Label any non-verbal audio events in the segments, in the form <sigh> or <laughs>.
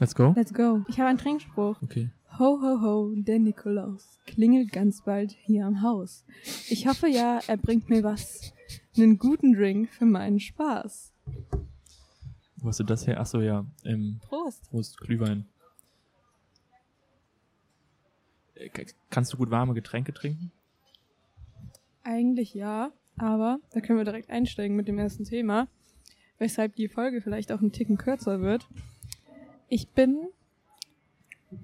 Let's go. Let's go. Ich habe einen Trinkspruch. Okay. Ho, ho, ho, der Nikolaus klingelt ganz bald hier am Haus. Ich hoffe ja, er bringt mir was. Einen guten Drink für meinen Spaß. Wo hast du das her? Achso, ja. Ähm, Prost. Prost, Glühwein. Äh, Kannst du gut warme Getränke trinken? Eigentlich ja, aber da können wir direkt einsteigen mit dem ersten Thema, weshalb die Folge vielleicht auch einen Ticken kürzer wird. Ich bin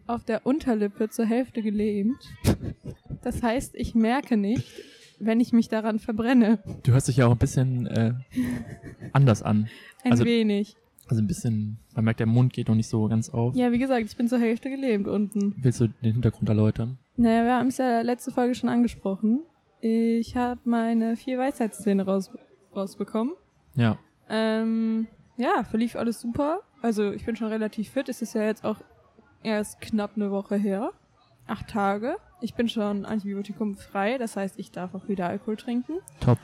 auf der Unterlippe zur Hälfte gelähmt. Das heißt, ich merke nicht, wenn ich mich daran verbrenne. Du hörst dich ja auch ein bisschen äh, anders an. Ein Also- wenig. Also ein bisschen, man merkt, der Mund geht noch nicht so ganz auf. Ja, wie gesagt, ich bin zur Hälfte gelähmt unten. Willst du den Hintergrund erläutern? Naja, wir haben es ja letzte Folge schon angesprochen. Ich habe meine vier Weisheitszähne raus, rausbekommen. Ja. Ähm, ja, verlief alles super. Also ich bin schon relativ fit. Es ist ja jetzt auch erst knapp eine Woche her. Acht Tage. Ich bin schon antibiotikumfrei. Das heißt, ich darf auch wieder Alkohol trinken. Top.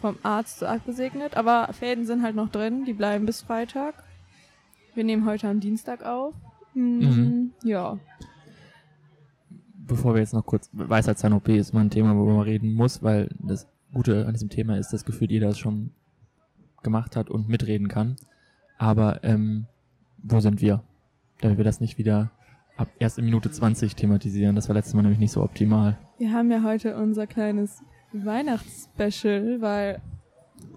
Vom Arzt so abgesegnet. Aber Fäden sind halt noch drin. Die bleiben bis Freitag. Wir nehmen heute am Dienstag auf. Hm, Mhm. Ja. Bevor wir jetzt noch kurz, Weisheitszahn-OP ist mal ein Thema, worüber man reden muss, weil das Gute an diesem Thema ist, dass gefühlt jeder es schon gemacht hat und mitreden kann. Aber ähm, wo sind wir? Damit wir das nicht wieder ab erst in Minute 20 thematisieren. Das war letztes Mal nämlich nicht so optimal. Wir haben ja heute unser kleines Weihnachtsspecial, weil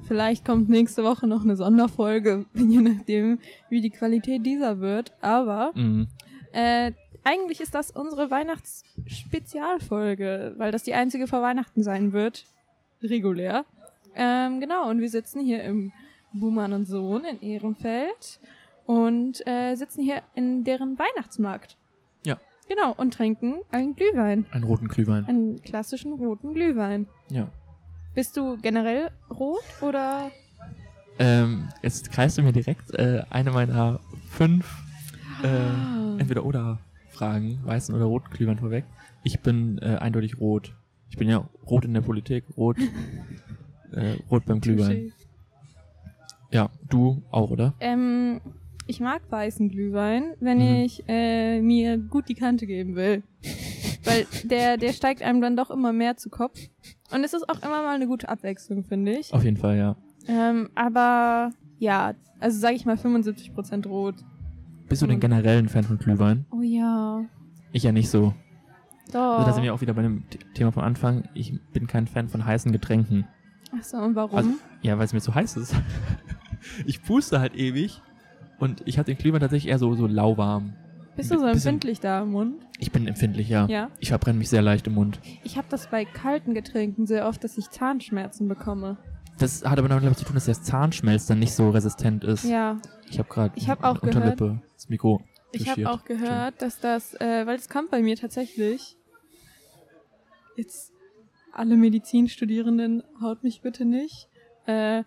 vielleicht kommt nächste Woche noch eine Sonderfolge, <laughs> je nachdem, wie die Qualität dieser wird. Aber Mhm. äh, eigentlich ist das unsere Weihnachtsspezialfolge, weil das die einzige vor Weihnachten sein wird. Regulär. Ähm, genau, und wir sitzen hier im Buhmann und Sohn in Ehrenfeld und äh, sitzen hier in deren Weihnachtsmarkt. Ja. Genau, und trinken einen Glühwein. Einen roten Glühwein. Einen klassischen roten Glühwein. Ja. Bist du generell rot oder? Ähm, jetzt kreist du mir direkt äh, eine meiner fünf äh, Ah. entweder oder Fragen, weißen oder roten Glühwein vorweg. Ich bin äh, eindeutig rot. Ich bin ja rot in der Politik, rot, <laughs> äh, rot beim Glühwein. Ja, du auch, oder? Ähm, ich mag weißen Glühwein, wenn Mhm. ich äh, mir gut die Kante geben will. <laughs> Weil der, der steigt einem dann doch immer mehr zu Kopf. Und es ist auch immer mal eine gute Abwechslung, finde ich. Auf jeden Fall, ja. Ähm, aber ja, also sage ich mal 75% rot. Bist du denn generell ein Fan von Glühwein? Oh ja. Ich ja nicht so. Doch. Also da sind wir auch wieder bei dem Thema vom Anfang. Ich bin kein Fan von heißen Getränken. Ach so, und warum? Also, ja, weil es mir zu heiß ist. <laughs> ich puste halt ewig und ich habe den Glühwein tatsächlich eher so, so lauwarm. Bist du so bisschen- empfindlich da im Mund? Ich bin empfindlich, ja. Ja. Ich verbrenne mich sehr leicht im Mund. Ich habe das bei kalten Getränken sehr oft, dass ich Zahnschmerzen bekomme. Das hat aber damit zu tun, dass der Zahnschmelz dann nicht so resistent ist. Ja, Ich habe gerade hab auch Unterlippe, das Mikro. ich habe auch gehört, dass das, äh, weil es kommt bei mir tatsächlich. Jetzt alle Medizinstudierenden haut mich bitte nicht. Äh,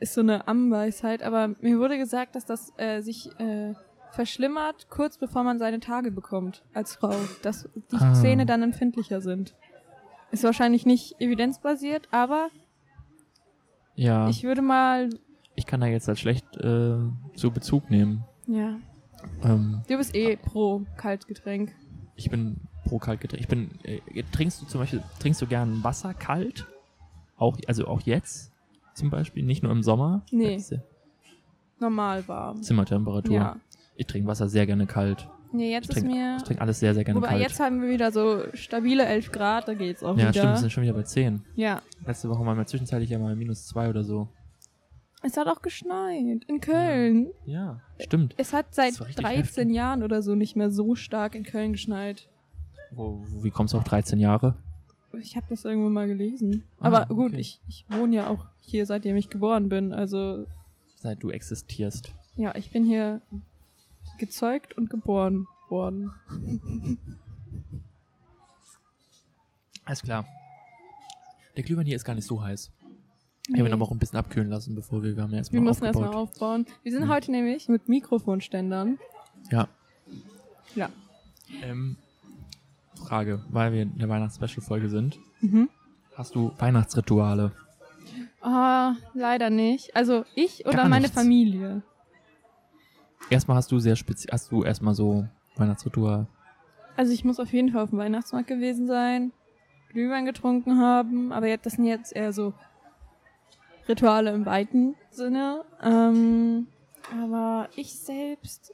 ist so eine Ammenweisheit, aber mir wurde gesagt, dass das äh, sich äh, verschlimmert kurz bevor man seine Tage bekommt als Frau, dass die Ah. Zähne dann empfindlicher sind. Ist wahrscheinlich nicht evidenzbasiert, aber Ja, ich, ich würde mal, kann da jetzt halt schlecht äh, so Bezug nehmen. ja, Ähm, du bist eh pro Kaltgetränk. ich bin pro Kaltgetränk. Ich bin, äh, trinkst du zum Beispiel, trinkst du gern Wasser kalt? Auch, also auch jetzt zum Beispiel, nicht nur im Sommer? Nee. Ist ja Normal warm. Zimmertemperatur. Ja. Ich trinke Wasser sehr gerne kalt. Nee, jetzt Ich ist trinke mir. ich trink alles sehr, sehr gerne Wobei kalt. jetzt haben wir wieder so stabile 11 Grad, da geht's auch ja, wieder. stimmt, wir sind schon wieder bei 10. ja. Letzte Woche waren wir zwischenzeitlich ja mal minus 2 oder so. Es hat auch geschneit in Köln. Ja, stimmt. Es hat seit Das war richtig 13 heftig. Jahren oder so nicht mehr so stark in Köln geschneit. Wo, wie kommst du auf 13 Jahre? Ich habe das irgendwo mal gelesen. Ah, Aber gut, okay. ich, ich wohne ja auch hier, seitdem ich geboren bin. Also Seit du existierst. ja, ich bin hier gezeugt und geboren worden. Alles klar. Der Glühwein hier ist gar nicht so heiß. Wir haben ihn Nee. aber auch ein bisschen abkühlen lassen, bevor wir, wir haben ja erstmal Wir müssen aufgebaut. erstmal aufbauen. Wir sind Mhm. heute nämlich mit Mikrofonständern. Ja. Ja. Ähm, Frage, weil wir in der Weihnachts-Special-Folge sind. Mhm. Hast du Weihnachtsrituale? Ah, leider nicht. Also ich oder Gar meine nichts. Familie. erstmal hast du sehr speziell, hast du erstmal so Weihnachtsritual. Also ich muss auf jeden Fall auf dem Weihnachtsmarkt gewesen sein, Glühwein getrunken haben, aber das sind jetzt eher so Rituale im weiten Sinne. Ähm, aber ich selbst,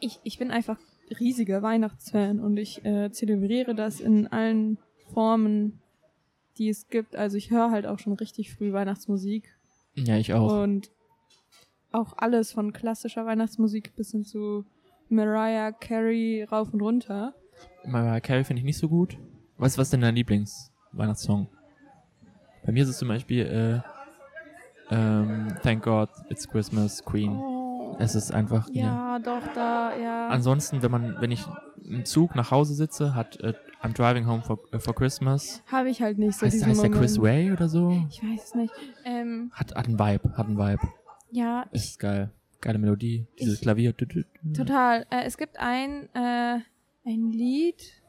ich, ich bin einfach riesiger Weihnachtsfan und ich äh, zelebriere das in allen Formen, die es gibt. Also ich höre halt auch schon richtig früh Weihnachtsmusik Ja, ich auch. und auch alles von klassischer Weihnachtsmusik bis hin zu Mariah Carey rauf und runter. Mariah Carey finde ich nicht so gut. Was, was ist denn dein Lieblings-Weihnachtssong? Bei mir ist es zum Beispiel äh, ähm, Thank God It's Christmas Queen. Oh, Es ist einfach ja. ja, doch, da, ja. Ansonsten, wenn man, wenn ich im Zug nach Hause sitze, hat äh, I'm Driving Home for, äh, for Christmas. Habe ich halt nicht so heißt heißt der. Chris Way oder so? Ich weiß es nicht. Ähm, Hat, hat einen Vibe, hat einen Vibe. ja, ich, Ist geil. Geile Melodie. Dieses Ich- Klavier. Total. Äh, es gibt ein, äh, ein Lied,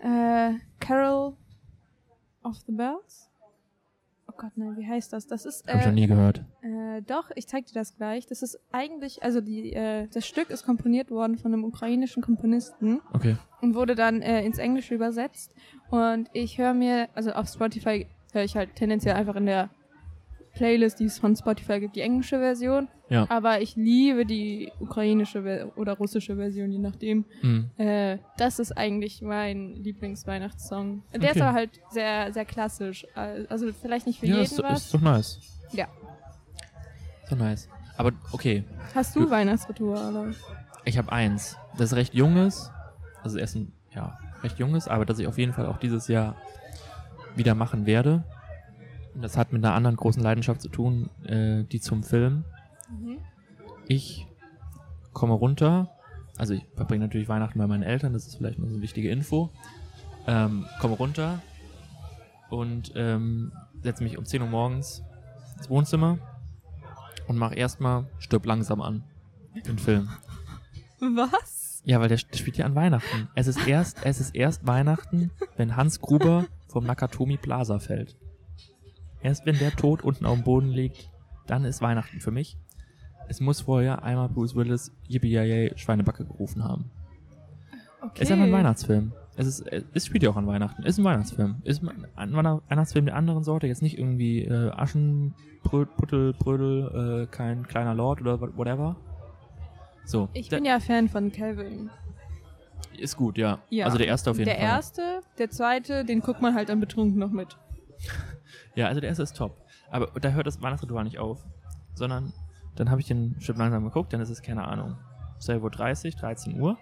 äh, Carol of the Bells. Oh Gott, nein, wie heißt das? Das ist, Hab ich noch äh, nie gehört. äh, doch, ich zeig dir das gleich. Das ist eigentlich, also die, äh, das Stück ist komponiert worden von einem ukrainischen Komponisten Okay. und wurde dann äh, ins Englische übersetzt. Und ich höre mir, also auf Spotify höre ich halt tendenziell einfach in der Playlist, die es von Spotify gibt, die englische Version. Ja. Aber ich liebe die ukrainische oder russische Version, je nachdem. Mhm. Äh, das ist eigentlich mein Lieblingsweihnachtssong. Der ist Okay. aber halt sehr, sehr klassisch. Also vielleicht nicht für Ja, jeden ist, was. ist doch nice. Ja. So nice. Aber okay, Hast du Weihnachtsrituale? ich habe eins. Das ist recht junges. Also erst ein, ja, recht junges, aber das ich auf jeden Fall auch dieses Jahr wieder machen werde. Und das hat mit einer anderen großen Leidenschaft zu tun, äh, die zum Film. Mhm. Ich komme runter, also ich verbringe natürlich Weihnachten bei meinen Eltern, das ist vielleicht nur so eine wichtige Info. Ähm, komme runter und ähm, setze mich um 10 Uhr morgens ins Wohnzimmer und mache erstmal Stirb langsam an. Den Film. Was? Ja, weil der, der spielt ja an Weihnachten. Es ist erst, es ist erst Weihnachten, wenn Hans Gruber vom Nakatomi Plaza fällt. Erst wenn der tot unten auf dem Boden liegt, dann ist Weihnachten für mich. Es muss vorher einmal Bruce Willis Yippie Schweinebacke gerufen haben. Okay. Ist einfach ein Weihnachtsfilm. Es ist, es spielt ja auch an Weihnachten. Ist ein Weihnachtsfilm. Ist ein Weihnacht- Weihnachtsfilm der anderen Sorte. Jetzt nicht irgendwie äh, Aschenputtel, Brödel, äh, kein kleiner Lord oder wha- whatever. So. Ich der, bin ja Fan von Calvin. ist gut, ja. Ja. Also der erste auf jeden der Fall. erste, der zweite, den guckt man halt dann betrunken noch mit. <laughs> Ja, also der erste ist top. Aber da hört das Weihnachtsritual nicht auf. Sondern dann habe ich den Stück langsam geguckt, dann ist es, keine Ahnung, 12.30 Uhr, 13 Uhr.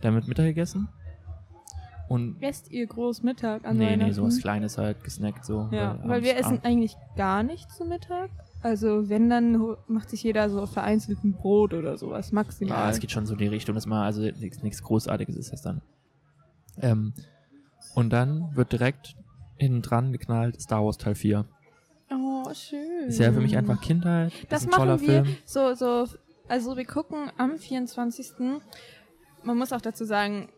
Dann wird Mittag gegessen. Und Esst ihr groß Mittag an nee, nee, sowas Kleines halt, gesnackt so. Ja, weil abends- wir essen abends- eigentlich gar nicht zu Mittag. Also wenn, dann macht sich jeder so vereinzelt ein Brot oder sowas, maximal. Ja, es geht schon so in die Richtung, das mal, also nichts, nichts Großartiges ist das dann. Ähm, und dann wird direkt hinten dran geknallt Star Wars Teil 4. oh, schön. Ist ja für mich einfach Kindheit. Das ist ein toller machen wir Film. so, so, also wir gucken am 24. Man muss auch dazu sagen,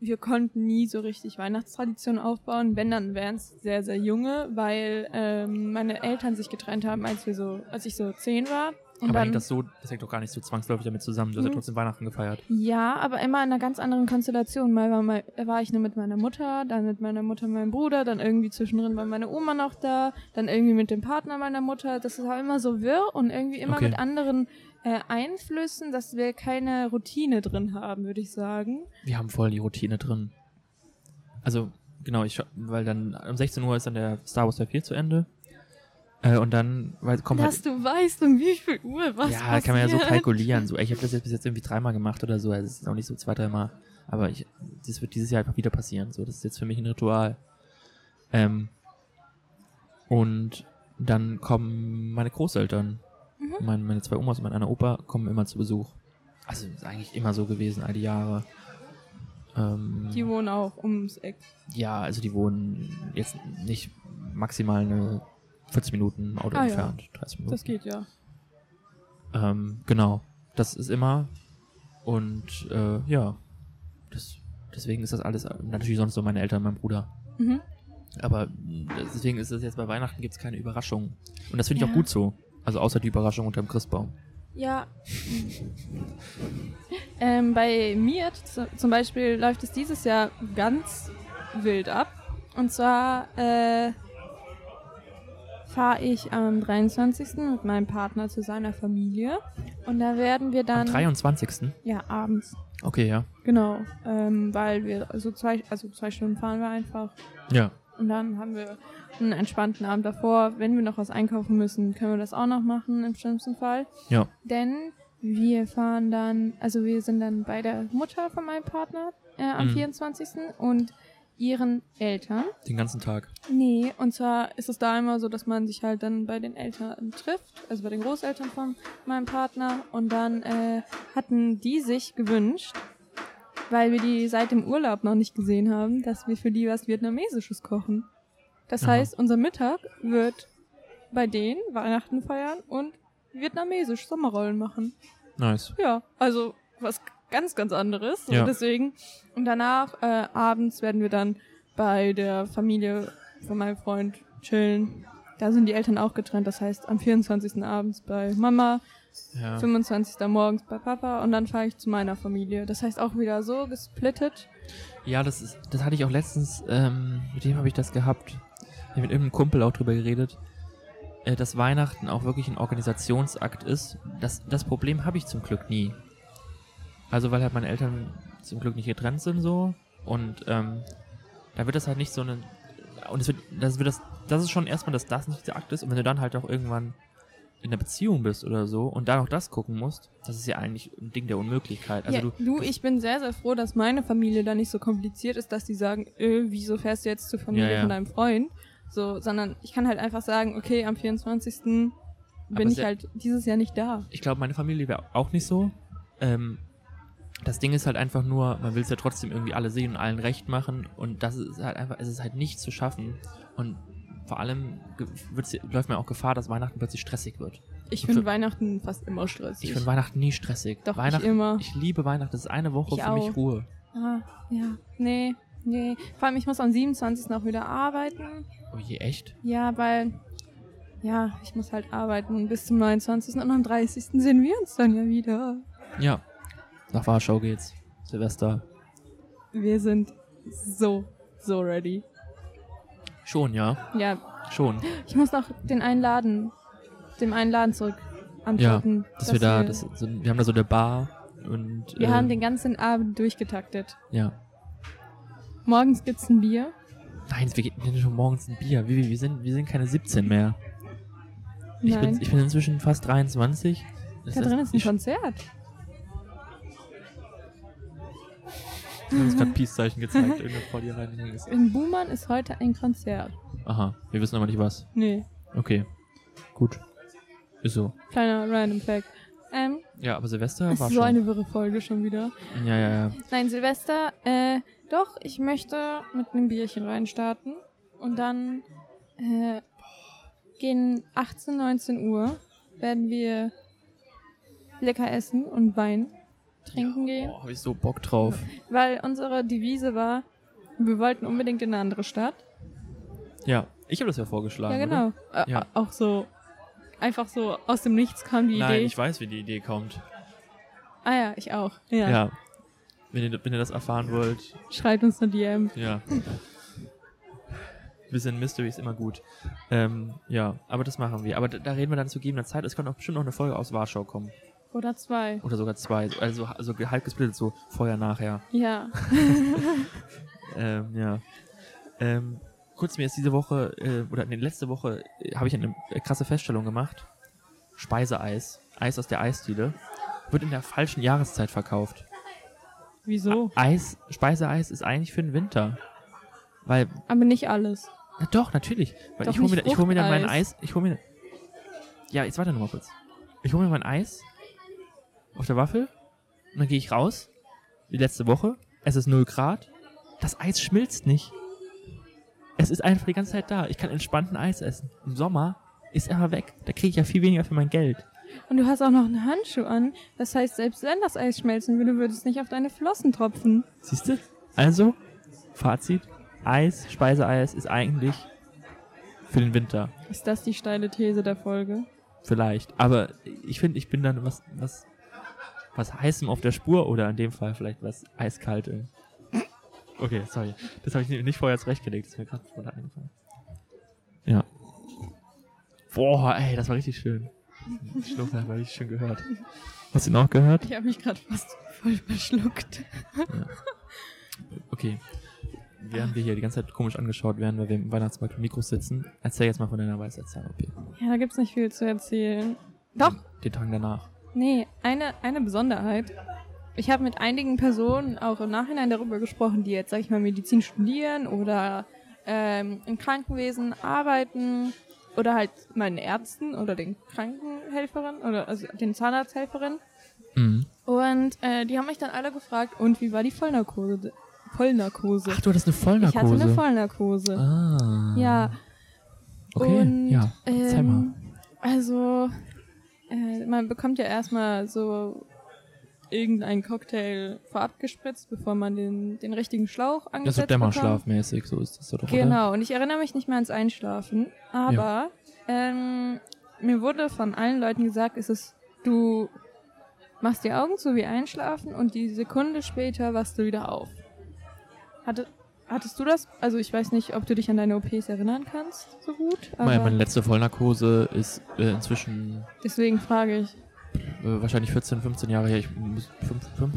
wir konnten nie so richtig Weihnachtstradition aufbauen. Wenn, dann wären es sehr, sehr junge, weil ähm, meine Eltern sich getrennt haben, als wir so, als ich so zehn war. Und Aber hängt das so, das hängt doch gar nicht so zwangsläufig damit zusammen. Du hast ja Mhm. trotzdem Weihnachten gefeiert. Ja, aber immer in einer ganz anderen Konstellation. Mal war, mal war ich nur mit meiner Mutter, dann mit meiner Mutter meinem Bruder, dann irgendwie zwischendrin war meine Oma noch da, dann irgendwie mit dem Partner meiner Mutter. Das ist auch immer so wirr und irgendwie immer Okay. mit anderen äh, Einflüssen, dass wir keine Routine drin haben, würde ich sagen. Wir haben voll die Routine drin. Also, genau, ich, weil dann um 16 Uhr ist dann der Star Wars Teil 4 zu Ende. Äh, und dann weil, kommt halt Dass du weißt, um wie viel Uhr was ja, passiert. kann man ja so kalkulieren. So, ich habe das jetzt bis jetzt irgendwie dreimal gemacht oder so. Also es ist auch nicht so zwei, dreimal. Aber ich, das wird dieses Jahr einfach wieder passieren. So, das ist jetzt für mich ein Ritual. Ähm, und dann kommen meine Großeltern, Mhm. meine, meine zwei Omas und mein einer Opa kommen immer zu Besuch. Also ist eigentlich immer so gewesen, all die Jahre. Ähm, Die wohnen auch ums Eck. ja, also die wohnen jetzt nicht maximal eine 40 Minuten Auto Ah, ja. entfernt, 30 Minuten. Das geht ja. Ähm, genau. Das ist immer. Und äh, ja. Das, deswegen ist das alles. Natürlich sonst so meine Eltern und mein Bruder. Mhm. Aber mh, deswegen ist es jetzt bei Weihnachten gibt es keine Überraschung. Und das finde ich Ja. auch gut so. Also außer die Überraschung unterm Christbaum. Ja. ähm, bei mir zum Beispiel läuft es dieses Jahr ganz wild ab. Und zwar äh, fahre ich am 23. mit meinem Partner zu seiner Familie. Und da werden wir Am dann. 23. Ja, abends. Okay, ja. Genau. Ähm, weil wir so zwei, also zwei Stunden fahren wir einfach. Ja. Und dann haben wir einen entspannten Abend davor. Wenn wir noch was einkaufen müssen, können wir das auch noch machen, im schlimmsten Fall. Ja. Denn wir fahren dann, also wir sind dann bei der Mutter von meinem Partner äh, am Mhm. 24. und ihren Eltern. Den ganzen Tag. Nee, und zwar ist es da immer so, dass man sich halt dann bei den Eltern trifft, also bei den Großeltern von meinem Partner. Und dann äh, hatten die sich gewünscht, weil wir die seit dem Urlaub noch nicht gesehen haben, dass wir für die was Vietnamesisches kochen. Das Aha. heißt, unser Mittag wird bei denen Weihnachten feiern und vietnamesisch Sommerrollen machen. Nice. Ja, also was ganz, ganz anderes. Ja. Deswegen. Und danach, äh, abends werden wir dann bei der Familie von meinem Freund chillen. Da sind die Eltern auch getrennt. Das heißt, am 24. abends bei Mama, Ja. 25. morgens bei Papa und dann fahre ich zu meiner Familie. Das heißt auch wieder so gesplittet. Ja, das ist, das hatte ich auch letztens, ähm, mit dem habe ich das gehabt. Ich hab mit irgendeinem Kumpel auch drüber geredet, äh, dass Weihnachten auch wirklich ein Organisationsakt ist. Das, das Problem habe ich zum Glück nie. Also weil halt meine Eltern zum Glück nicht getrennt sind so und ähm, da wird das halt nicht so eine und es wird, das wird das, das ist schon erstmal, dass das nicht der Akt ist und wenn du dann halt auch irgendwann in einer Beziehung bist oder so und da noch das gucken musst, das ist ja eigentlich ein Ding der Unmöglichkeit. Also ja, du, du, ich bin sehr, sehr froh, dass meine Familie da nicht so kompliziert ist, dass die sagen, äh, wieso fährst du jetzt zur Familie Ja, ja. von deinem Freund? So, sondern ich kann halt einfach sagen, okay, am 24. bin ich halt dieses Jahr nicht da. ich glaube, meine Familie wäre auch nicht so. Ähm, das Ding ist halt einfach nur, man will es ja trotzdem irgendwie alle sehen und allen recht machen und das ist halt einfach, es ist halt nicht zu schaffen und vor allem läuft mir auch Gefahr, dass Weihnachten plötzlich stressig wird. Ich Und finde Weihnachten fast immer stressig. Ich finde Weihnachten nie stressig. Doch, ich Weihnachten, immer. Ich liebe Weihnachten, das ist eine Woche Ich für mich auch. Ruhe. ah, ja, nee, nee. Vor allem, ich muss am 27. auch wieder arbeiten. Oh je, echt? Ja, weil, ja, ich muss halt arbeiten bis zum 29. und am 30. sehen wir uns dann ja wieder. Ja. Nach Warschau geht's. Silvester. Wir sind so, so ready. Schon, ja. Ja, Schon. Ich muss noch den einen Laden, dem einen Laden zurück antworten. Dass wir da, das, so, wir haben da so eine Bar und. wir äh, haben den ganzen Abend durchgetaktet. Ja. Morgens gibt's ein Bier. Nein, wir gehen schon morgens ein Bier. Wir, wir, sind, wir sind keine 17 mehr. Ich Nein, bin, ich bin inzwischen fast 23. Das da drin ist ein Konzert. Ich habe uns gerade Peace-Zeichen gezeigt. Irgendwas vor dir rein. In Buhmann ist heute ein Konzert. Aha, wir wissen aber nicht was. Nee, Okay. Gut. Ist so. kleiner random Fact. Ähm, Ja, aber Silvester es war ist so schon. eine wirre Folge schon wieder. ja, ja, ja. Nein, Silvester, äh, doch, ich möchte mit einem Bierchen reinstarten. Und dann, äh, gegen 18, 19 Uhr werden wir lecker essen und Wein trinken gehen. Boah, hab ich so Bock drauf. Weil unsere Devise war, wir wollten unbedingt in eine andere Stadt. Ja, ich habe das ja vorgeschlagen. ja, genau. Äh, Ja. Auch so, einfach so aus dem Nichts kam die? Nein, Idee. ich weiß, wie die Idee kommt. ah ja, ich auch. Ja. Ja. Wenn, ihr, wenn ihr das erfahren wollt, Schreibt uns eine DM. ja. Bisschen Mystery ist immer gut. Ähm, ja, aber das machen wir. Aber da, da reden wir dann zu gegebener Zeit. Es kann auch bestimmt noch eine Folge aus Warschau kommen. Oder zwei. Oder sogar zwei. Also, also halb gesplittet, so vorher, nachher. Ja. <laughs> Ähm, ja. Ähm, kurz, mir ist diese Woche, äh, oder nee, letzte Woche, äh, habe ich eine äh, krasse Feststellung gemacht. Speiseeis, Eis aus der Eisdiele, wird in der falschen Jahreszeit verkauft. Wieso? Eis, Speiseeis ist eigentlich für den Winter. Weil, Aber nicht alles. na doch, natürlich. Weil Doch ich hole mir, da- ich hol mir dann mein. Eis, ich hole mir, ja, jetzt warte noch mal kurz. Ich hole mir mein Eis auf der Waffel und dann gehe ich raus, wie letzte Woche, es ist 0 Grad, das Eis schmilzt nicht. Es ist einfach die ganze Zeit da. Ich kann entspannt ein Eis essen. Im Sommer ist er aber weg. Da kriege ich ja viel weniger für mein Geld. Und du hast auch noch einen Handschuh an. Das heißt, selbst wenn das Eis schmelzen würde, würde es nicht auf deine Flossen tropfen. Siehst du? Also, Fazit. Eis, Speiseeis ist eigentlich für den Winter. Ist das die steile These der Folge? vielleicht. Aber ich finde, ich bin dann was, was, was heißem auf der Spur oder in dem Fall vielleicht was eiskalte. Okay, sorry. Das habe ich nicht vorher zurechtgelegt. Das ist mir gerade spontan eingefallen. Ja. Boah, ey, das war richtig schön. Schluck war richtig schön gehört. Hast du ihn auch gehört? Ich habe mich gerade fast voll verschluckt. Okay. Während wir hier die ganze Zeit komisch angeschaut werden, weil wir im Weihnachtsmarkt mit Mikros sitzen, erzähl jetzt mal von deiner Weisheitszahn-OP. Ja, da gibt's nicht viel zu erzählen. Doch, Den Tagen danach. Nee, eine, eine Besonderheit. Ich habe mit einigen Personen auch im Nachhinein darüber gesprochen, die jetzt, sag ich mal, Medizin studieren oder ähm, im Krankenwesen arbeiten oder halt meinen Ärzten oder den Krankenhelferinnen oder also den Zahnarzthelferinnen. Mhm. Und äh, die haben mich dann alle gefragt, und wie war die Vollnarkose? Vollnarkose. Ach, du hattest eine ich hatte Vollnarkose. eine Vollnarkose. ah. Ja, Okay, und, ja. Erzähl mal. ähm, Also, äh, man bekommt ja erstmal so irgendeinen Cocktail vorab gespritzt, bevor man den, den richtigen Schlauch Ja, angesetzt bekommt. dämmerschlafmäßig, so ist das doch, oder? Genau, und ich erinnere mich nicht mehr ans Einschlafen, aber ähm, mir wurde von allen Leuten gesagt, es ist, du machst die Augen zu wie einschlafen und die Sekunde später wachst du wieder auf. Hatte, hattest du das? Also ich weiß nicht, ob du dich an deine OPs erinnern kannst, so gut, aber Meine, meine letzte Vollnarkose ist äh, inzwischen deswegen frage ich. äh, wahrscheinlich 14, 15 Jahre her. Ich, muss- fünf, fünf,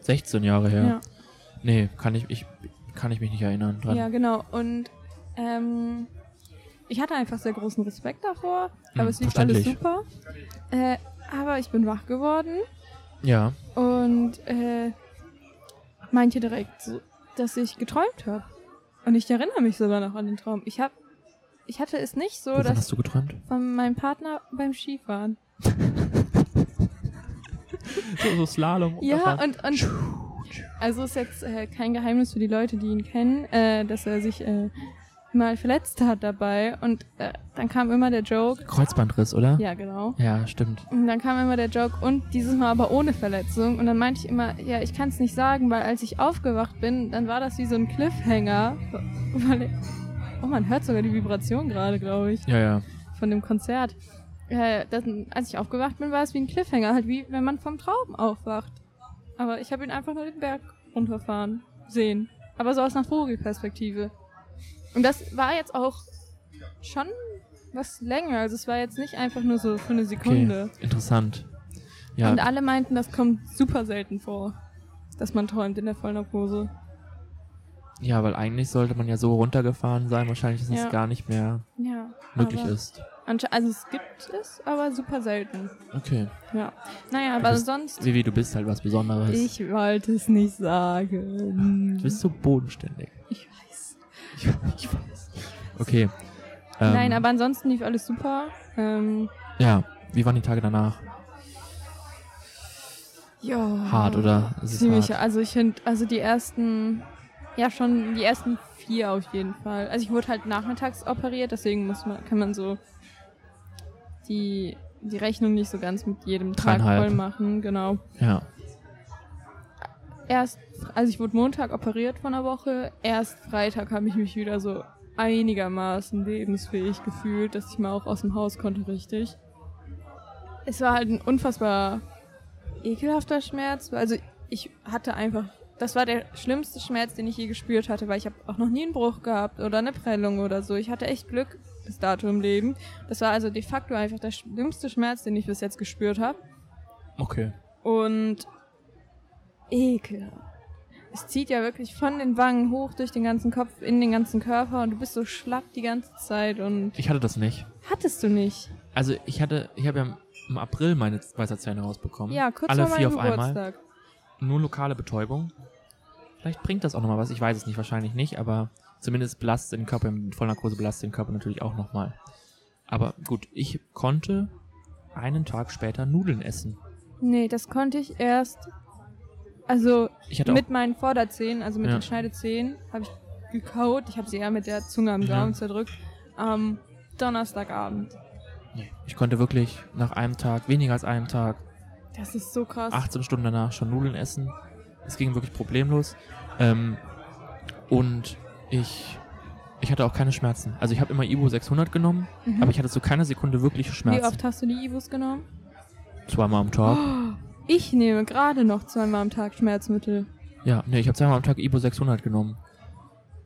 16 Jahre her. Ja. Nee, kann ich, ich, kann ich mich nicht erinnern dran. Ja, genau. Und ähm, ich hatte einfach sehr großen Respekt davor, Hm, aber es lief alles super. Äh, aber ich bin wach geworden Ja. und äh, meinte direkt, so, dass ich geträumt habe. Und ich erinnere mich sogar noch an den Traum. Ich hab, ich hatte es nicht so, Wovon dass hast du geträumt? von meinem Partner beim Skifahren. <laughs> So, so Slalom. Ja, und, und also ist jetzt äh, kein Geheimnis für die Leute, die ihn kennen, äh, dass er sich äh, mal verletzt hat dabei. Und äh, dann kam immer der Joke, Kreuzbandriss, oder? ja genau, Ja, stimmt. Und dann kam immer der Joke und dieses Mal aber ohne Verletzung. Und dann meinte ich immer, ja, ich kann es nicht sagen, weil als ich aufgewacht bin, dann war das wie so ein Cliffhanger. <laughs> Weil, oh, man hört sogar die Vibration gerade, glaube ich, Ja, ja. von dem Konzert. Äh, dann, als ich aufgewacht bin, war es wie ein Cliffhanger, halt wie wenn man vom Traum aufwacht. Aber ich habe ihn einfach nur den Berg runterfahren sehen. Aber so aus einer Vogelperspektive. Und das war jetzt auch schon was länger. Also es war jetzt nicht einfach nur so für eine Sekunde. Okay. Interessant. Ja, Und alle meinten, das kommt super selten vor, dass man träumt in der Vollnarkose. ja, weil eigentlich sollte man ja so runtergefahren sein, wahrscheinlich, dass Ja. es gar nicht mehr Ja. möglich ist. Also es gibt es, aber super selten. Okay. Ja. Naja, aber bist- sonst. Vivi, du bist halt was Besonderes. Ich wollte es nicht sagen. Du bist so bodenständig. Ich weiß. Ich, ich weiß. Okay. Ähm, Nein, aber ansonsten lief alles super. Ähm, Ja, wie waren die Tage danach? ja. Hart, oder? Ziemlich. hart. Also ich finde, also die ersten, ja schon die ersten vier auf jeden Fall. Also ich wurde halt nachmittags operiert, deswegen muss man, kann man so die, die Rechnung nicht so ganz mit jedem Tag voll machen, genau. Ja. Erst, also ich wurde Montag operiert von einer Woche, erst Freitag habe ich mich wieder so einigermaßen lebensfähig gefühlt, dass ich mal auch aus dem Haus konnte, richtig. Es war halt ein unfassbar ekelhafter Schmerz. Also ich hatte einfach, das war der schlimmste Schmerz, den ich je gespürt hatte, weil ich habe auch noch nie einen Bruch gehabt oder eine Prellung oder so. Ich hatte echt Glück bis dato im Leben. Das war also de facto einfach der schlimmste Schmerz, den ich bis jetzt gespürt habe. Okay. Und ekelhaft. Es zieht ja wirklich von den Wangen hoch durch den ganzen Kopf in den ganzen Körper und du bist so schlapp die ganze Zeit und Ich hatte das nicht. hattest du nicht. Also ich hatte, ich habe ja im April meine Weisheitszähne rausbekommen. Ja, kurz Alle vor vier auf einmal. Geburtstag. Nur lokale Betäubung. Vielleicht bringt das auch nochmal was. Ich weiß es nicht, wahrscheinlich nicht, aber zumindest belastet den Körper, mit Vollnarkose belastet den Körper natürlich auch nochmal. Aber gut, ich konnte einen Tag später Nudeln essen. Nee, das konnte ich erst, also mit meinen Vorderzähnen, also mit Ja. den Schneidezähnen, habe ich gekaut. Ich habe sie eher mit der Zunge am Ja. Gaumen zerdrückt. Am Donnerstagabend. ich konnte wirklich nach einem Tag, weniger als einem Tag, Das ist so krass. 18 Stunden danach schon Nudeln essen. Es ging wirklich problemlos. Ähm, und ich Ich hatte auch keine Schmerzen. Also ich habe immer Ibu 600 genommen, Mhm. aber ich hatte zu keiner Sekunde wirkliche Wie Schmerzen. oft hast du die Ibus genommen? Zweimal am Tag. Ich nehme gerade noch zweimal am Tag Schmerzmittel. Ja, nee, ich habe zweimal am Tag Ibu 600 genommen.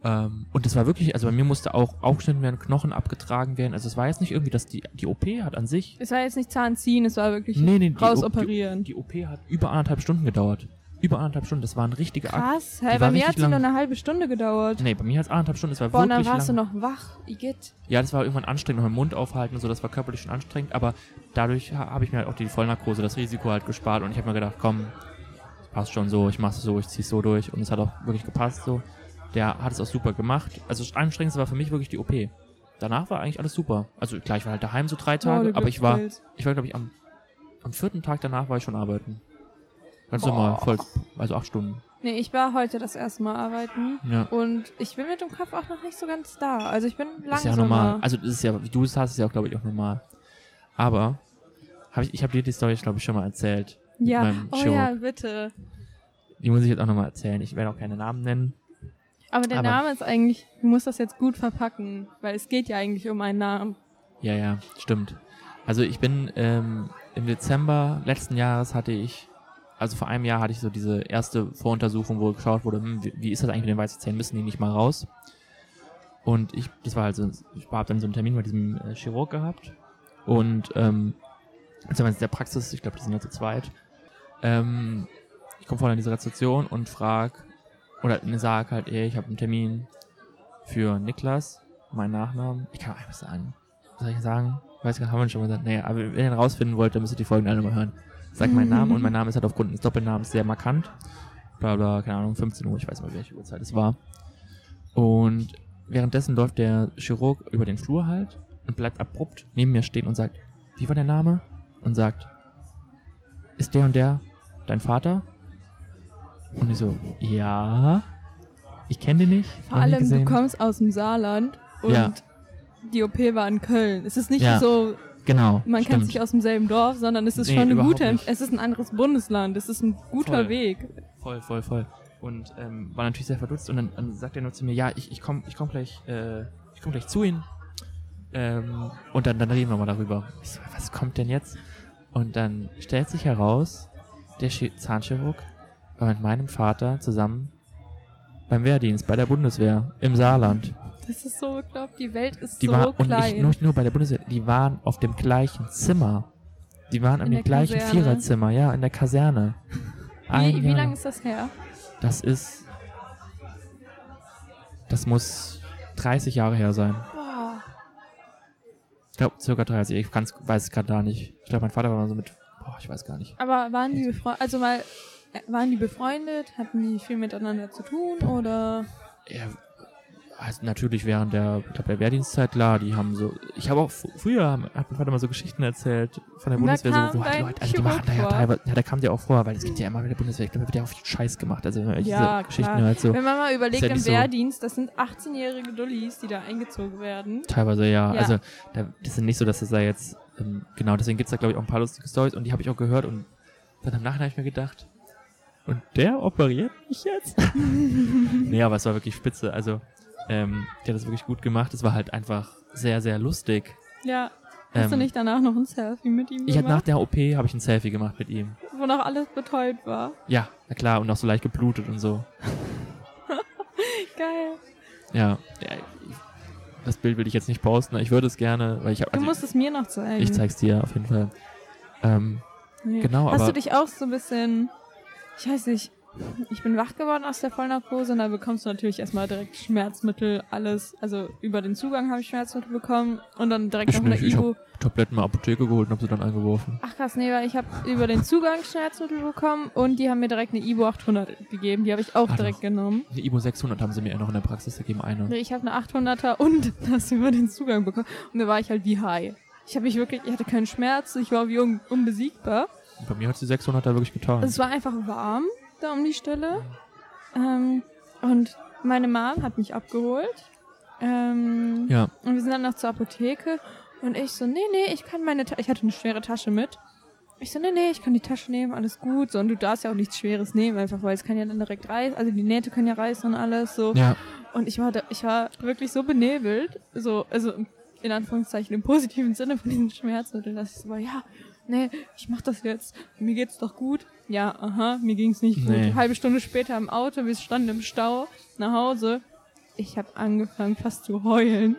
Ähm, und das war wirklich, also bei mir musste auch aufgeschnitten werden, Knochen abgetragen werden. Also es war jetzt nicht irgendwie, dass die, die OP hat an sich. Es war jetzt nicht Zahnziehen, es war wirklich Nee, nee, rausoperieren. die, die OP hat über anderthalb Stunden gedauert. Über anderthalb Stunden. Das war ein richtiger Akt. Krass, war bei mir hat sie nur eine halbe Stunde gedauert. Nee, bei mir hat es anderthalb Stunden. Es war Boah, und dann wirklich warst lang. du noch wach. Igitt. Ja, das war irgendwann anstrengend, noch den Mund aufhalten und so, das war körperlich schon anstrengend, aber dadurch ha- habe ich mir halt auch die Vollnarkose, das Risiko halt gespart und ich habe mir gedacht, komm, das passt schon so, ich mach's so, ich zieh's so durch und es hat auch wirklich gepasst so. Der hat es auch super gemacht. Also das Anstrengendste war für mich wirklich die OP. Danach war eigentlich alles super. Also klar, ich war halt daheim so drei Tage, Boah, du aber ich war, ich war glaube ich am, am vierten Tag danach war ich schon arbeiten. Ganz normal, voll, also acht Stunden. Nee, ich war heute das erste Mal arbeiten. Ja. Und ich bin mit dem Kopf auch noch nicht so ganz da. Also ich bin Ist langsamer. ja normal. Also das ist ja, wie du es hast, ist ja auch, glaube ich, auch normal. Aber hab ich, ich habe dir die Story, glaube ich, schon mal erzählt. ja, oh Chirurg. ja, bitte. Die muss ich jetzt auch nochmal erzählen. Ich werde auch keine Namen nennen. Aber der Aber- Name ist eigentlich, du musst das jetzt gut verpacken, weil es geht ja eigentlich um einen Namen. Ja, ja, stimmt. Also ich bin ähm, im Dezember letzten Jahres hatte ich, also vor einem Jahr hatte ich so diese erste Voruntersuchung, wo geschaut wurde, hm, wie, wie ist das eigentlich mit den weißen Zähnen, müssen die nicht mal raus? Und ich, das war halt so, ich habe dann so einen Termin bei diesem äh, Chirurg gehabt. Und ähm, jetzt in der Praxis, ich glaube, die sind ja zu zweit. Ähm, ich komme vorne in diese Rezeption und frag oder sag halt, ey, ich habe einen Termin für Niklas, meinen Nachnamen. Ich kann einfach sagen. Was soll ich sagen? Weiß gar nicht, haben wir schon gesagt. Naja, aber wenn ihr ihn rausfinden wollt, dann müsst ihr die Folgen alle mal hören. Sag meinen Namen und mein <laughs> Name ist halt aufgrund des Doppelnamens sehr markant. Bla bla, keine Ahnung, 15 Uhr, ich weiß mal, welche Uhrzeit es war. Und währenddessen läuft der Chirurg über den Flur halt und bleibt abrupt neben mir stehen und sagt, wie war der Name? Und sagt, ist der und der dein Vater? Und ich so, ja, ich kenne den nicht. Vor allem, du kommst aus dem Saarland und Ja. die OP war in Köln. Es ist nicht Ja, so, Genau, man stimmt. kennt sich aus demselben Dorf, sondern es ist Nee, schon eine gute, nicht. es ist ein anderes Bundesland, es ist ein guter Voll. Weg. Voll, voll, voll. Und ähm, war natürlich sehr verdutzt und dann, dann sagt er nur zu mir, ja, ich, ich komm, ich komm gleich, äh, ich komm gleich zu Ihnen. Ähm, und dann, dann reden wir mal darüber. Ich so, was kommt denn jetzt? Und dann stellt sich heraus, der Chi- Zahnchirurg war mit meinem Vater zusammen beim Wehrdienst, bei der Bundeswehr im Saarland. Das ist so, ich glaube, die Welt ist Die so war, und klein. nicht nur, bei der Bundeswehr, die waren auf dem gleichen Zimmer. Die waren In dem gleichen Kaserne? Viererzimmer, ja, in der Kaserne. Ein wie wie lange lang. ist das her? Das ist. Das muss 30 Jahre her sein. Boah. Ich glaube, circa 30. Ich kann's, weiß es gerade gar nicht. Ich glaube, mein Vater war mal so mit. Boah, ich weiß gar nicht. Aber waren die befreundet, also mal, äh, waren die befreundet? Hatten die viel miteinander zu tun oder? Ja, also natürlich während der, ich glaube, der Wehrdienstzeit, klar, die haben so. Ich habe auch fr- früher, hat mein Vater mal so Geschichten erzählt von der da Bundeswehr, so, wo halt Leute, also die machen da ja teilweise, ja, da kam der auch vor, weil es gibt ja immer bei der Bundeswehr, ich glaube, da wird ja auch viel Scheiß gemacht. Also, wenn man diese Ja, Geschichten klar. hört, so. Wenn man mal überlegt, im so- Wehrdienst, das sind 18-jährige Dullis, die da eingezogen werden. Teilweise ja. Ja. Also da, das ist nicht so, dass das da jetzt ähm, genau deswegen gibt's da glaube ich auch ein paar lustige Stories und die habe ich auch gehört und dann im Nachhinein habe ich mir gedacht, und der operiert mich jetzt? <laughs> nee, aber es war wirklich spitze. Also ähm, der hat das wirklich gut gemacht. Es war halt einfach sehr sehr lustig. Ja. Hast du Ähm, nicht danach noch ein Selfie mit ihm Ich habe nach gemacht, der OP habe ich ein Selfie gemacht mit ihm. wo noch alles betäubt war? Ja, na klar und auch so leicht geblutet und so. <laughs> Geil. Ja, ja das Bild will ich jetzt nicht posten. Ich würde es gerne, weil ich habe Du also, musst es mir noch zeigen. ich zeig's dir auf jeden Fall. Ähm, Nee. genau, Hast aber- du dich auch so ein bisschen, ich weiß nicht, ich bin wach geworden aus der Vollnarkose und da bekommst du natürlich erstmal direkt Schmerzmittel, alles. Also über den Zugang habe ich Schmerzmittel bekommen und dann direkt Ich noch eine ich Ibu. Tabletten mal Apotheke geholt und habe sie dann eingeworfen. Ach krass, nee, weil ich habe über den Zugang Schmerzmittel bekommen und die haben mir direkt eine Ibu 800 gegeben. Die habe ich auch Ah, direkt doch. genommen. Eine Ibo 600 haben sie mir noch in der Praxis gegeben, eine. Nee, Ich habe eine 800er und <laughs> das über den Zugang bekommen. Und da war ich halt wie high. Ich habe mich wirklich, ich hatte keinen Schmerz, ich war wie un unbesiegbar. Bei mir hat die 600 da wirklich getan. Es war einfach warm da um die Stelle. Ähm, und meine Mom hat mich abgeholt. Ähm, ja, Und wir sind dann noch zur Apotheke. Und ich so, nee, nee, ich kann meine Tasche. Ich hatte eine schwere Tasche mit. Ich so, nee, nee, ich kann die Tasche nehmen, alles gut. So, und du darfst ja auch nichts Schweres nehmen, einfach weil es kann ja dann direkt reißen. Also die Nähte können ja reißen und alles so. Ja, Und ich war da, ich war wirklich so benebelt, so, also in Anführungszeichen im positiven Sinne von diesen Schmerzmitteln, dass ich so war, ja, nee, ich mach das jetzt. Mir geht's doch gut. Ja, aha, mir ging's nicht gut. Nee. Halbe Stunde später im Auto, wir standen im Stau, nach Hause. Ich habe angefangen fast zu heulen.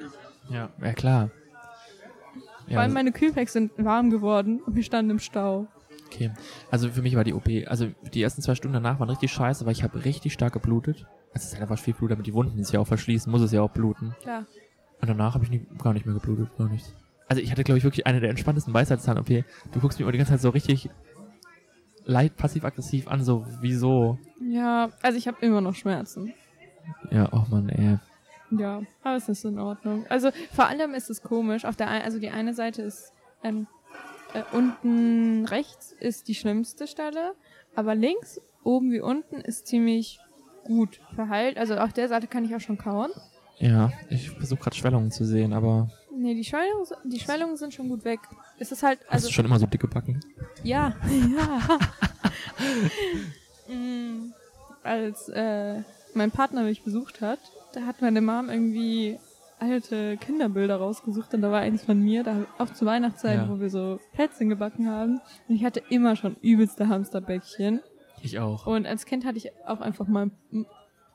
ja, ja klar. Vor allem meine Kühlpacks sind warm geworden und wir standen im Stau. okay. Also für mich war die OP, also die ersten zwei Stunden danach waren richtig scheiße, weil ich habe richtig stark geblutet. Es ist halt einfach viel Blut, damit die Wunden sich ja auch verschließen, muss es ja auch bluten. Klar. Und danach habe ich nie, gar nicht mehr geblutet, gar nichts. Also ich hatte, glaube ich, wirklich eine der entspanntesten Weisheitszahn-OP. Du guckst mich immer die ganze Zeit so richtig leid, passiv-aggressiv an, so, wieso? Ja, also ich habe immer noch Schmerzen. Ja, oh Mann, ey. Ja, aber es ist in Ordnung. Also vor allem ist es komisch. Auf der ein, also die eine Seite ist ähm, äh, unten rechts ist die schlimmste Stelle, aber links, oben wie unten ist ziemlich gut verheilt. Also auf der Seite kann ich auch schon kauen. Ja, ich versuche gerade Schwellungen zu sehen, aber Nee, die Schwellungen, die Schwellungen sind schon gut weg. Es ist halt, hast also du schon immer so dicke Backen? Ja, <laughs> ja. Mm, Als äh, mein Partner mich besucht hat, da hat meine Mom irgendwie alte Kinderbilder rausgesucht und da war eins von mir, da auch zur Weihnachtszeit, Ja. wo wir so Plätzchen gebacken haben. Und ich hatte immer schon übelste Hamsterbäckchen. Ich auch. Und als Kind hatte ich auch einfach mal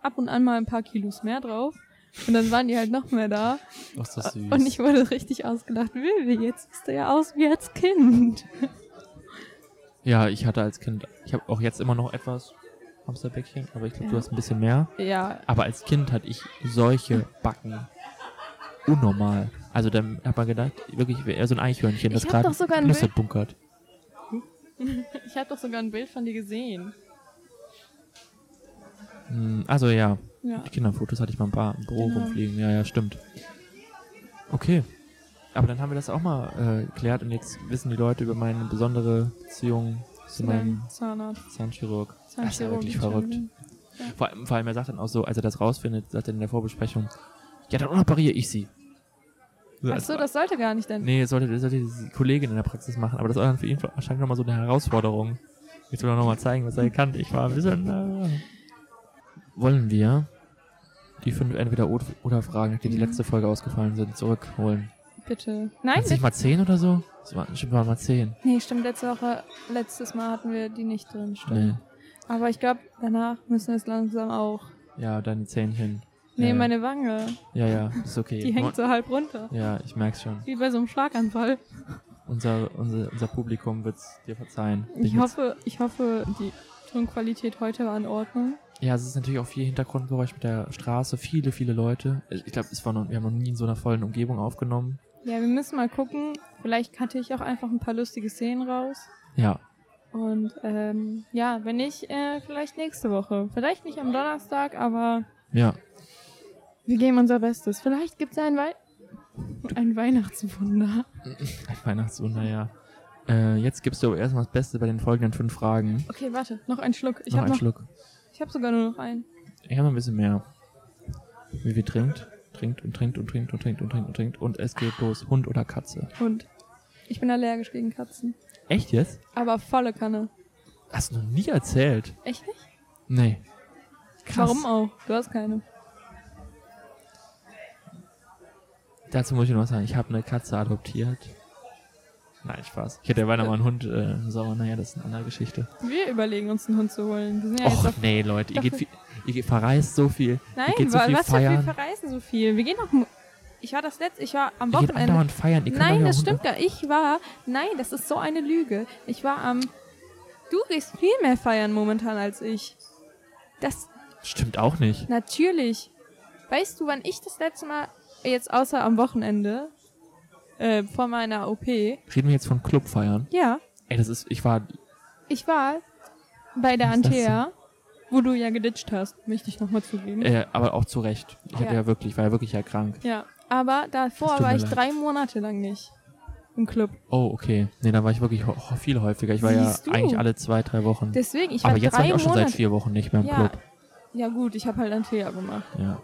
ab und an mal ein paar Kilos mehr drauf. Und dann waren die halt noch mehr da. Ach, ist das süß. Und ich wurde richtig ausgelacht. Vivi, jetzt siehst du ja aus wie als Kind. <laughs> ja, ich hatte als Kind, ich habe auch jetzt immer noch etwas Hamsterbäckchen, aber ich glaube, du Ja. hast ein bisschen mehr. Ja, Aber als Kind hatte ich solche <laughs> Backen. Unnormal. Also dann hat man gedacht, wirklich, eher so ein Eichhörnchen, das gerade Nüsse Bild- bunkert. <laughs> Ich habe doch sogar ein Bild von dir gesehen. Hm, Also ja, Ja. die Kinderfotos hatte ich mal ein paar im Büro Genau. rumfliegen. Ja, ja, stimmt. Okay. Aber dann haben wir das auch mal äh, geklärt und jetzt wissen die Leute über meine besondere Beziehung zu meinem Zahnarzt. Zahnchirurg. Das ist ja Zahnchirurg. wirklich verrückt. Vor, allem- vor allem, er sagt dann auch so, als er das rausfindet, sagt er in der Vorbesprechung, ja, dann operiere ich sie. So, Ach als- so, das sollte gar nicht denn. Nee, das sollte, das sollte die Kollegin in der Praxis machen, aber das war dann für ihn wahrscheinlich nochmal so eine Herausforderung. Jetzt will er nochmal zeigen, was er kann. Ich war ein bisschen. Äh, wollen wir die fünf entweder oder Fragen, die Mhm. letzte Folge ausgefallen sind, zurückholen? Bitte. Nein, Hat's nicht mal zehn oder so? Das waren bestimmt mal zehn. nee, stimmt. Letzte Woche, letztes Mal hatten wir die nicht drin. Stimmt. Nee. Aber ich glaube, danach müssen wir es langsam auch. Ja, deine Zähnchen. Nee, ja, meine Wange, Ja, ja, ist okay. die hängt so halb runter. Ja, ich merk's schon. Wie bei so einem Schlaganfall. Unser, unser, unser Publikum wird's dir verzeihen. Ich hoffe, ich hoffe, die Tonqualität heute war in Ordnung. Ja, es ist natürlich auch viel Hintergrundgeräusch mit der Straße. Viele, viele Leute. Ich glaube, es war noch, wir haben noch nie in so einer vollen Umgebung aufgenommen. Ja, wir müssen mal gucken. Vielleicht cutte ich auch einfach ein paar lustige Szenen raus. Ja, Und ähm, ja, wenn nicht, äh, vielleicht nächste Woche. Vielleicht nicht am Donnerstag, aber ja. wir geben unser Bestes. Vielleicht gibt es ein, Wei ein Weihnachtswunder. <laughs> Ein Weihnachtswunder, ja. Äh, jetzt gibst du aber erstmal das Beste bei den folgenden fünf Fragen. Okay, warte, noch ein Schluck. Ich noch einen noch, Schluck. Ich habe sogar nur noch einen. Ich habe noch ein bisschen mehr. Wie viel trinkt? Trinkt und trinkt und trinkt und trinkt und trinkt und trinkt. Und es geht los. Hund oder Katze? Hund. Ich bin allergisch gegen Katzen. Echt jetzt? Aber volle Kanne. Hast du noch nie erzählt? Echt nicht? Nee. Krass. Warum auch? Du hast keine. Dazu muss ich noch was sagen. Ich habe eine Katze adoptiert. Nein, Spaß. Ich hätte ja beinahe mal einen Hund äh, Sommer. Naja, das ist eine andere Geschichte. Wir überlegen uns einen Hund zu holen. Wir sind ja jetzt Och, auf nee, Leute. Ihr, geht viel, ihr geht, verreist so viel. Nein, ihr geht so viel was für feiern. viel verreisen so viel? Wir gehen noch. Ich war das letzte, ich war am ihr geht Wochenende. feiern. Ihr Nein, das stimmt gar Ich war. Nein, das ist so eine Lüge. Ich war am. Du gehst viel mehr feiern momentan als ich. Das Stimmt auch nicht. natürlich. Weißt du, wann ich das letzte Mal, jetzt außer am Wochenende, äh, vor meiner OP, Reden wir jetzt von Clubfeiern? ja, Ey, das ist, ich war, ich war bei der Antea, wo du ja geditcht hast, möchte ich nochmal zugeben. äh, aber auch zu Recht. Ich hatte Ja. ja wirklich, war ja wirklich ja krank. Ja, aber davor war ich leid. drei Monate lang nicht im Club. Oh, okay. Nee, da war ich wirklich viel häufiger. Ich war Siehst ja du? eigentlich alle zwei, drei Wochen. Deswegen, ich war aber jetzt war drei ich auch schon Monate. seit vier Wochen nicht mehr im ja, Club. ja gut, ich habe halt Antea gemacht. Ja.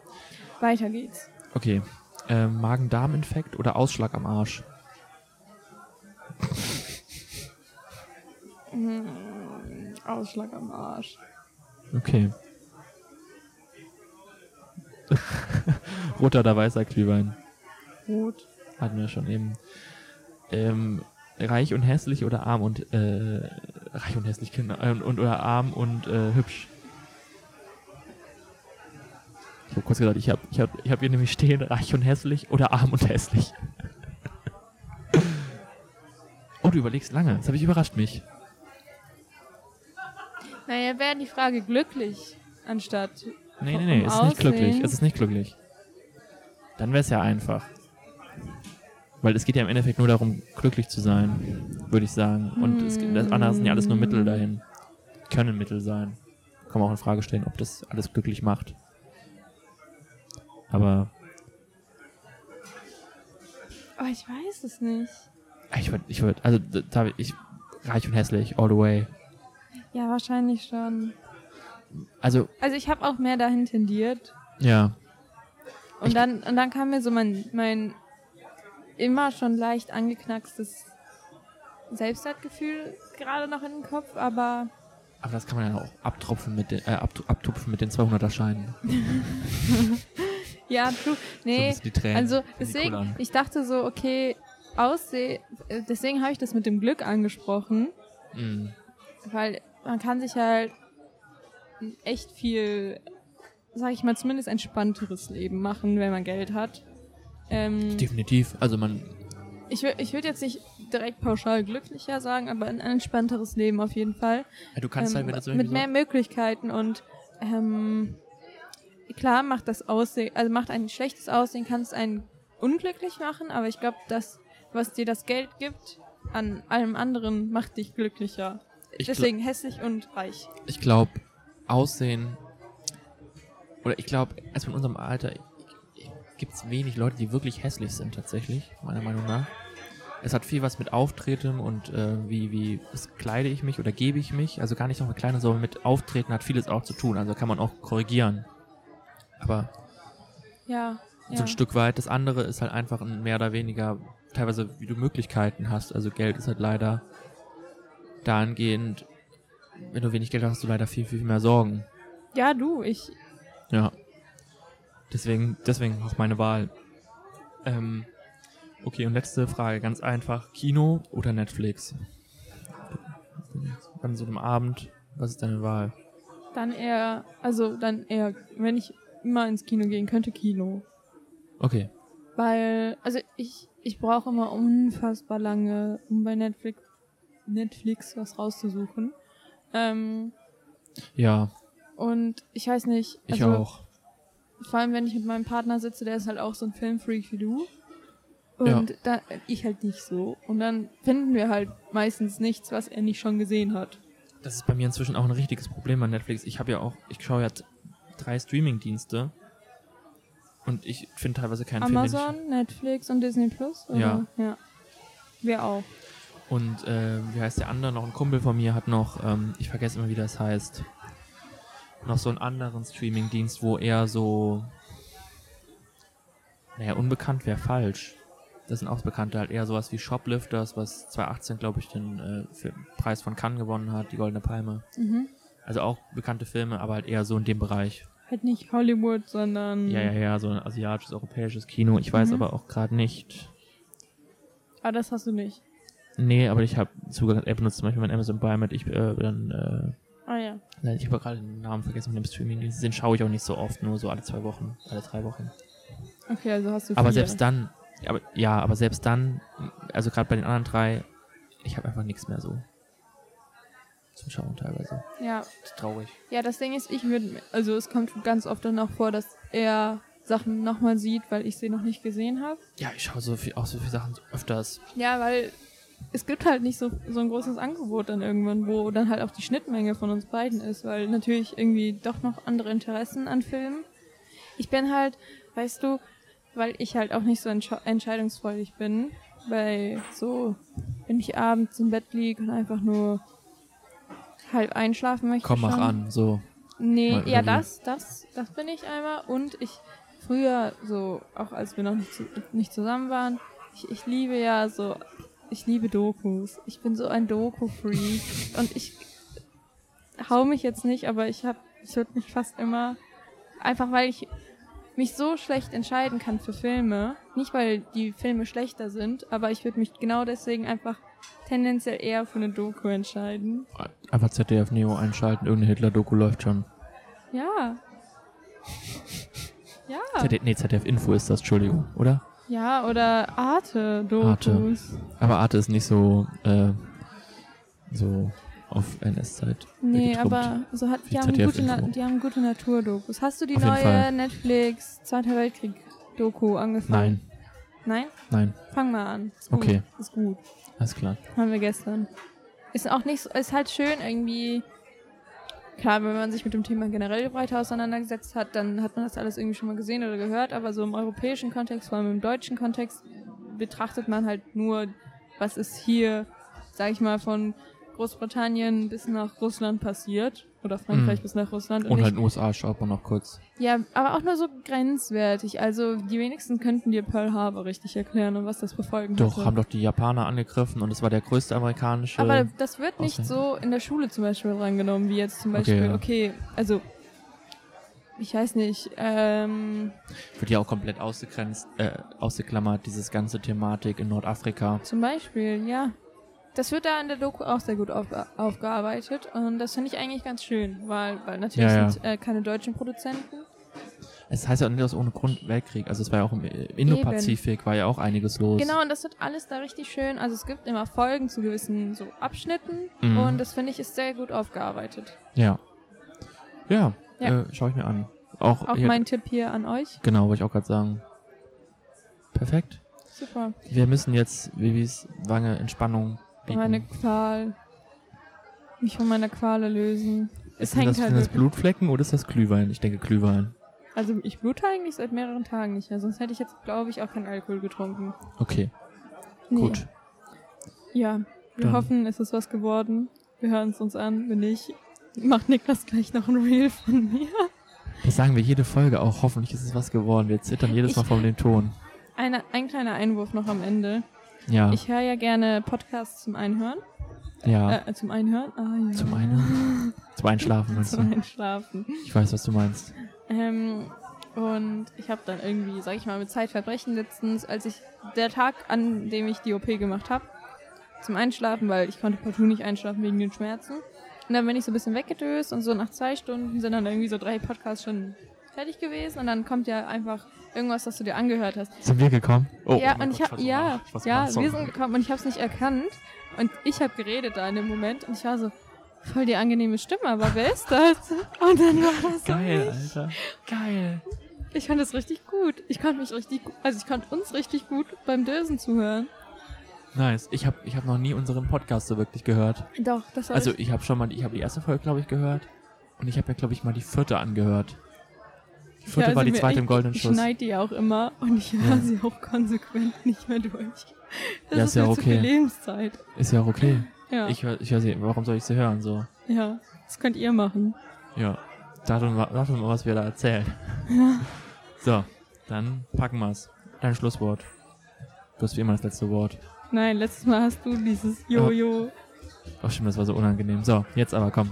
Weiter geht's. Okay. Ähm, Magen-Darm-Infekt oder Ausschlag am Arsch? Hm, Ausschlag am Arsch. Okay. <laughs> Roter oder weißer Glühwein? Rot. Hatten wir schon eben. Ähm, reich und hässlich oder arm und äh, reich und hässlich genau, äh, und oder arm und äh, hübsch. Ich habe kurz gedacht, ich habe ich hab, ich hab hier nämlich stehen, reich und hässlich oder arm und hässlich. oh, du überlegst lange. Das habe ich überrascht mich. Naja, wäre die Frage glücklich anstatt. Nee, nee, nee, es ist nicht glücklich. Es ist nicht glücklich. Dann wäre es ja einfach. Weil es geht ja im Endeffekt nur darum, glücklich zu sein, würde ich sagen. Und es, das andere sind ja alles nur Mittel dahin. Können Mittel sein. Kann man auch in Frage stellen, ob das alles glücklich macht. Aber Aber ich weiß es nicht. ich würde, ich würde, also da, ich, reich und hässlich, all the way. Ja, wahrscheinlich schon. Also, Also ich habe auch mehr dahin tendiert. ja, Und Ich- dann, und dann kam mir so mein, mein immer schon leicht angeknackstes Selbstwertgefühl gerade noch in den Kopf, aber aber das kann man ja auch abtropfen mit den, äh, abtu- abtupfen mit den 200er Scheinen. <laughs> ja, true. So Nee, die Tränen. also deswegen, ich dachte so, okay, ausseh, äh, deswegen habe ich das mit dem Glück angesprochen, Mm. weil man kann sich halt echt viel, sag ich mal, zumindest entspannteres Leben machen, wenn man Geld hat. Ähm, Definitiv. Also man, Ich, ich würde jetzt nicht direkt pauschal glücklicher sagen, aber ein entspannteres Leben auf jeden Fall. ja, du kannst halt, ähm, wenn du so mit mehr Möglichkeiten und ähm, klar macht das Aussehen, also macht ein schlechtes Aussehen, kann es einen unglücklich machen, aber ich glaube, das, was dir das Geld gibt, an allem anderen macht dich glücklicher. Ich Deswegen hässlich und reich. ich glaube, Aussehen, oder ich glaube, erst in unserem Alter gibt es wenig Leute, die wirklich hässlich sind, tatsächlich, meiner Meinung nach. Es hat viel was mit Auftreten und äh, wie, wie kleide ich mich oder gebe ich mich. Also gar nicht noch mit Kleidung, sondern mit Auftreten hat vieles auch zu tun. Also kann man auch korrigieren. Aber Ja. so ja. ein Stück weit. Das andere ist halt einfach ein mehr oder weniger, teilweise wie du Möglichkeiten hast. Also Geld ist halt leider dahingehend, wenn du wenig Geld hast, hast du leider viel, viel mehr Sorgen. ja, du, ich. Ja. Deswegen, deswegen auch meine Wahl. Ähm, okay, und letzte Frage, ganz einfach. Kino oder Netflix? An so einem Abend, was ist deine Wahl? Dann eher, also dann eher, wenn ich immer ins Kino gehen könnte, Kino. Okay. Weil, also ich, ich brauche immer unfassbar lange, um bei Netflix, Netflix was rauszusuchen. Ähm, Ja, und ich weiß nicht, ich also auch. vor allem wenn ich mit meinem Partner sitze, der ist halt auch so ein Filmfreak wie du. Ja. Und da, ich halt nicht so. Und dann finden wir halt meistens nichts, was er nicht schon gesehen hat. Das ist bei mir inzwischen auch ein richtiges Problem bei Netflix. Ich habe ja auch, ich schaue ja drei Streaming-Dienste und ich finde teilweise keinen Film. den ich- Amazon, Netflix und Disney Plus? Ja. Ja. Wir auch. Und äh, wie heißt der andere? Noch ein Kumpel von mir hat noch, ähm, ich vergesse immer, wie das heißt, noch so einen anderen Streaming-Dienst, wo er so, naja, unbekannt wäre falsch. Das sind auch Bekannte, halt eher sowas wie Shoplifters, was 2018, glaube ich, den äh, Preis von Cannes gewonnen hat, die Goldene Palme. Mhm. Also auch bekannte Filme, aber halt eher so in dem Bereich. Halt nicht Hollywood, sondern. Ja, ja, ja, so ein asiatisches, europäisches Kino. Ich weiß Mhm. aber auch gerade nicht. Ah, das hast du nicht. Nee, aber ich habe sogar, er benutzt zum Beispiel mein Amazon Prime mit, ich äh, dann, äh, Ah ja. Nein, ich habe gerade den Namen vergessen mit dem Streaming. Den schaue ich auch nicht so oft, nur so alle zwei Wochen, alle drei Wochen. Okay, also hast du Aber vier. selbst dann, aber, ja, aber selbst dann, also gerade bei den anderen drei, ich habe einfach nichts mehr so zum Schauen teilweise. Ja. Das ist traurig. Ja, das Ding ist, ich würde, also es kommt ganz oft dann auch vor, dass er Sachen nochmal sieht, weil ich sie noch nicht gesehen habe. Ja, ich schaue so viel, auch so viele Sachen öfters. Ja, weil es gibt halt nicht so, so ein großes Angebot dann irgendwann, wo dann halt auch die Schnittmenge von uns beiden ist, weil natürlich irgendwie doch noch andere Interessen an Filmen. Ich bin halt, weißt du, weil ich halt auch nicht so entsche entscheidungsfreudig bin, bei so, wenn ich abends im Bett liege und einfach nur halb einschlafen möchte. Komm, mach schon. an, so. Nee, Mal ja, irgendwie. das, das, das bin ich einmal. Und ich früher, so, auch als wir noch nicht, zu, nicht zusammen waren, ich, ich liebe ja so Ich liebe Dokus. Ich bin so ein Doku-Freak. <laughs> Und ich hau mich jetzt nicht, aber ich hab, ich würde mich fast immer, einfach weil ich mich so schlecht entscheiden kann für Filme. Nicht, weil die Filme schlechter sind, aber ich würde mich genau deswegen einfach tendenziell eher für eine Doku entscheiden. Einfach ZDF Neo einschalten, irgendeine Hitler-Doku läuft schon. Ja. <laughs> Ja. ZDF, nee, ZDF Info ist das, Entschuldigung, oder? Ja, oder Arte-Dokus. Arte. Aber Arte ist nicht so, äh, so auf NS-Zeit. Nee, aber so hat, die, haben gute, Na die haben gute Naturdokus. Hast du die Auf neue. Netflix Zweiter Weltkrieg-Doku angefangen? Nein, Nein? nein, Fang mal an. Ist. Okay. Ist gut. Alles klar. Haben wir gestern. Ist auch nicht so, ist halt schön irgendwie. Klar, wenn man sich mit dem Thema generell weiter auseinandergesetzt hat, dann hat man das alles irgendwie schon mal gesehen oder gehört, aber so im europäischen Kontext, vor allem im deutschen Kontext, betrachtet man halt nur, was ist hier, sag ich mal, von Großbritannien bis nach Russland passiert. Oder Frankreich Mhm. bis nach Russland. Und nicht- halt in den USA schaut man noch kurz. ja, aber auch nur so grenzwertig. Also die wenigsten könnten dir Pearl Harbor richtig erklären und was das befolgen Doch, hatte. haben doch die Japaner angegriffen und es war der größte amerikanische. Aber das wird nicht Ausländer. so in der Schule zum Beispiel drangenommen, wie jetzt zum Beispiel, ja. okay, also ich weiß nicht, ähm, wird ja auch komplett ausgegrenzt, äh, ausgeklammert, dieses ganze Thematik in Nordafrika. zum Beispiel, ja. Das wird da in der Doku auch sehr gut aufge aufgearbeitet und das finde ich eigentlich ganz schön, weil, weil natürlich Ja, ja. sind äh, keine deutschen Produzenten. Es heißt ja auch nicht aus ohne Grund Weltkrieg. Also es war ja auch im Indo-Pazifik, war ja auch einiges los. Genau, und das wird alles da richtig schön. Also es gibt immer Folgen zu gewissen so Abschnitten Mhm. und das finde ich ist sehr gut aufgearbeitet. Ja. Ja, Ja. Äh, schau ich mir an. Auch, Auch mein Tipp hier an euch. Genau, wollte ich auch gerade sagen. Perfekt. Super. Wir müssen jetzt Vivis Wange Entspannung bieten. Meine Qual. Mich von meiner Qual lösen. Es sind hängt das, halt sind das Blutflecken oder ist das Glühwein? Ich denke Glühwein. Also ich blute eigentlich seit mehreren Tagen nicht mehr, sonst hätte ich jetzt, glaube ich, auch keinen Alkohol getrunken. Okay, Nee. gut. Ja, wir Dann- hoffen, es ist was geworden. Wir hören es uns an. Wenn nicht, macht Niklas gleich noch ein Reel von mir. Das sagen wir jede Folge auch. Hoffentlich ist es was geworden. Wir zittern jedes Mal Ich- von dem Ton. Eine, ein kleiner Einwurf noch am Ende. Ja, Ich höre ja gerne Podcasts zum Einhören. ja. Äh, zum Einhören? Ah, ja. Zum Einhören? <laughs> Zum Einschlafen meinst Zum du? Einschlafen. Ich weiß, was du meinst. Ähm, und ich habe dann irgendwie, sag ich mal, mit Zeitverbrechen letztens, als ich der Tag, an dem ich die OP gemacht habe, zum Einschlafen, weil ich konnte partout nicht einschlafen wegen den Schmerzen. Und dann bin ich so ein bisschen weggedöst und so nach zwei Stunden sind dann irgendwie so drei Podcasts schon fertig gewesen und dann kommt ja einfach irgendwas, was du dir angehört hast. Sind wir gekommen? Oh, ja, oh und ich Gott, was ja, was ja, wir sind gekommen und ich habe es nicht erkannt und ich habe geredet da in dem Moment und ich war so voll die angenehme Stimme, aber wer ist das? Und dann war das so Geil, ich. Alter. Geil. Ich fand das richtig gut. Ich konnte mich richtig gut, also ich konnte uns richtig gut beim Dösen zuhören. Nice. Ich habe ich hab noch nie unseren Podcast so wirklich gehört. Doch, das war Also ich habe schon mal, ich habe die erste Folge, glaube ich, gehört. Und ich habe ja, glaube ich, mal die vierte angehört. Die vierte Ja, also war die zweite ich, im Goldenen Ich Schuss. schneide die auch immer und ich höre Ja. sie auch konsequent nicht mehr durch. Das Ja, ist ist ja okay. viel Lebenszeit. Ist ja auch okay. Ja, Ich höre ich hör sie, warum soll ich sie hören? So. ja, das könnt ihr machen. Ja. Mal, dachte mal, was wir da erzählen. Ja. <laughs> So, dann packen wir's. Dein Schlusswort. Du hast wie immer das letzte Wort. Nein, letztes Mal hast du dieses Jojo. Ach stimmt, das war so unangenehm. So, jetzt aber komm.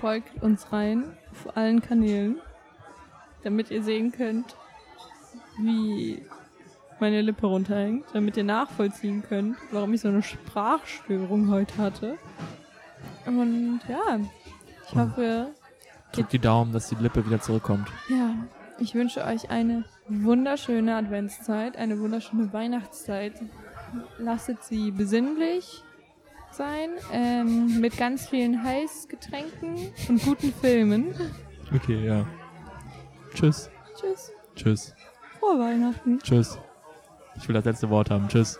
Folgt uns rein auf allen Kanälen, damit ihr sehen könnt, wie meine Lippe runterhängt, damit ihr nachvollziehen könnt, warum ich so eine Sprachstörung heute hatte. Und ja, ich Und- hoffe, Drück die Daumen, dass die Lippe wieder zurückkommt. ja, ich wünsche euch eine wunderschöne Adventszeit, eine wunderschöne Weihnachtszeit. Lasset sie besinnlich sein, ähm, mit ganz vielen Heißgetränken und guten Filmen. Okay, ja. Tschüss. Tschüss, Tschüss. frohe Weihnachten. Tschüss. Ich will das letzte Wort haben. Tschüss.